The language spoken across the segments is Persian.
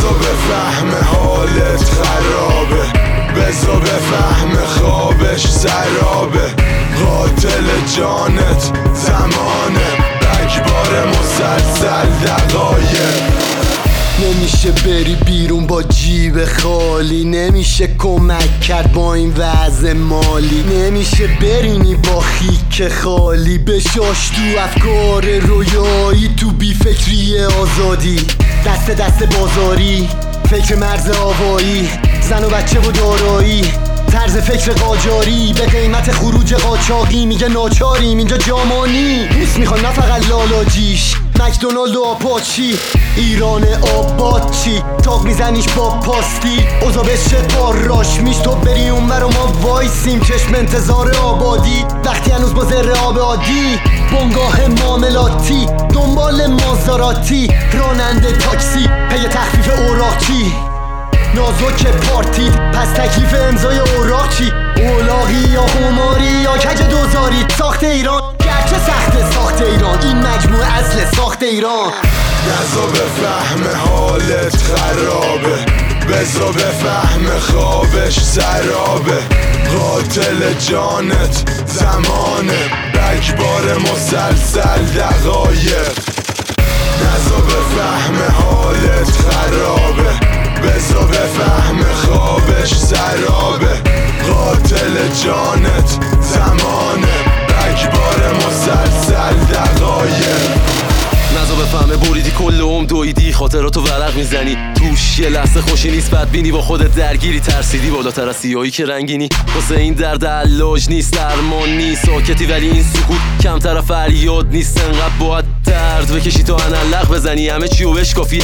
نزا به فهم حالت خرابه. بزا به فهم خوابش سرابه قاتل جانت زمانه. بکبار مسلسل دقایق. نمیشه بری بیرون با جیب خالی. نمیشه کمک کرد با این وضع مالی. نمیشه برینی با خیک خالی. بشاش تو افکار رویایی تو بی فکری آزادی. دست دست بازاری فکر مرز آوایی. زن و بچه و دارایی. طرز فکر قاجاری. به قیمت خروج قاچاقی میگه ناچاریم. اینجا جامانی. دوست می‌خوان نه فقط لالاجیش. مکدونالد و آپاچی ایران آباد چی؟ تاق میزنیش با پاستی؟ اوزا بشه راش میش. تو بری اون و ما وایسیم. چشم انتظار آبادی. وقتی هنوز با ذره آب عادی. بنگاه معاملاتی دنبال مازاراتی. راننده تاکسی. پی تخفیف اوراقچی. نازک پارتید پس تکلیف امضای اوراق چی اولاغی یا خماری یا کج دوزاری. ساخت ایران. گرچه سخت ساخت ایران. ساخت ایران. نزا به فهم حالت خرابه. بزا به فهم خوابش سرابه. قاتل جانت زمانه. بکبار مسلسل دقایق. نزا به فهم حالت خرابه. خاطراتو ورق می‌زنی. توش یه لحظه خوشی نیست بدبینی با خودت درگیری. ترسیدی بالاتر از سیایی که رنگینی. واسه این درد علاج نیست درمان نیست. ساکتی ولی این سکوت کمتر فریاد نیست. انقدر باید درد بکشی تا انلق بزنی. همه چی و بشکافی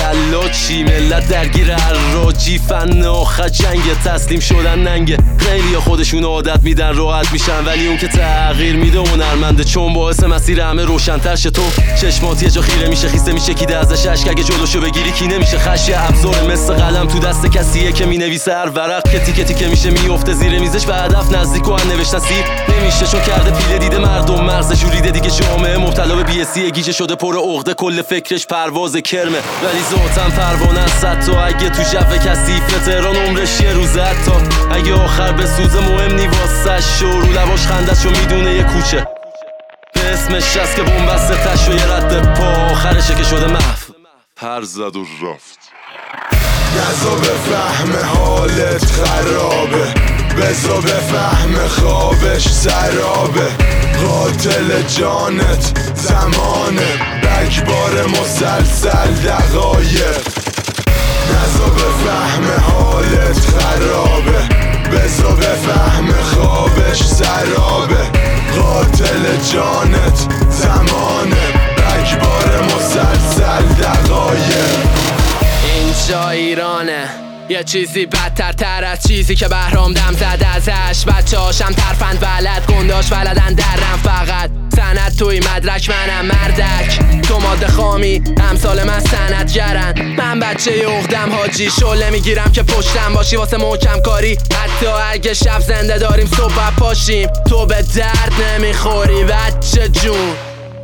چی؟ ملت درگیر راجی فن آخر جنگ تسلیم شدن ننگه خیلی خودشون عادت میدن راحت میشن. ولی اون که تغییر میده هنرمنده. چون باعث مسیر همه روشنتر شه. تو چشمات یه جا خیره میشه خیسته میشه. کیده ازش اشک؟ اگه جلوشو بگیری کی نمیشه؟ خشی ابزار مثل قلم تو دست کسیه که می‌نویسه. هر ورق که تیکه تیکه میشه میفته زیر میزش. به هدف نزدیک و نوشتن سیر نمیشه. چون کرده پیله دیده مردم. مرز جوریده دیگه جامعه. مبتلا به بیسی گیجه شده پر عقده کل فکرش پرواز کرمه ولی ذاتم پروانه صد تا. اگه تو جو کثیف تهران عمرش یه روزه حتی. اگه آخر به سوز مهم نی واسش شو. رو لباش خندش می‌دونه یه کوچه. به اسمش هست که بومبسته تش و یه رد پا. آخرشه که شده محو. پر زد و رفت. نزا به فهم حالت خرابه. بزا به فهم خوابش سرابه قاتل جانت زمانه. بکبار مسلسل دقایق. نزا یه چیزی بدتر تر از چیزی که بهرام دم زد ازش. بچه هاشم ترفند ولد گنداش ولدن درم. فقط سند توی مدرک منم مردک. تو ماده خامی امثال من سندگرن. من بچه اغدم حاجی شله می‌گیرم که پشتم باشی. واسه محکم کاری حتی اگه شب زنده داریم صبح پاشیم. تو به درد نمی‌خوری بچه جون.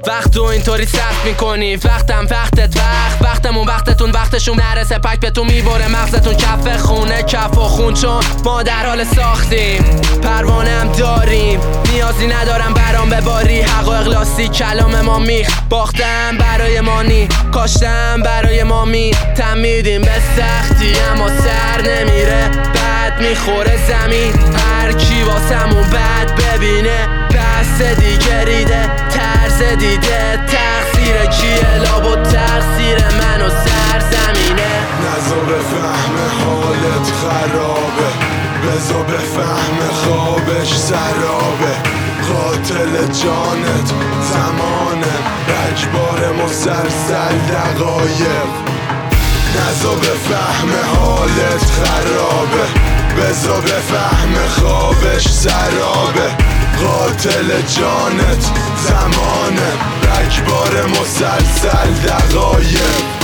وقت تو اینطوری صرف می‌کنی. وقتم وقتت وقت. وقتمون وقتتون وقتشون نرسه. پک به تو می‌بره. مغزتون کف خونه کف و خون. چون ما در حال ساختیم. پروانم داریم. نیازی ندارم برام بباری حق و اقلاسی کلام ما میخ. باختم برای مانی. کاشتم برای مامی. تمیدیم به سختی اما سر نمیره. بد می‌خوره زمین. هر کی واسمون بد ببینه. دست دیگریده طرز دیده. تقصیر کیه؟ لاب و تقصیر من و سرزمینه. نزا به فهم حالت خرابه. بزا به فهم خوابش سرابه. قاتل جانت زمانه. بکبار مسلسل دقایق. نزا به فهم حالت خرابه. بزا به فهم خوابش سرابه قاتل جانت زمانه. بکبار مسلسل دقایق.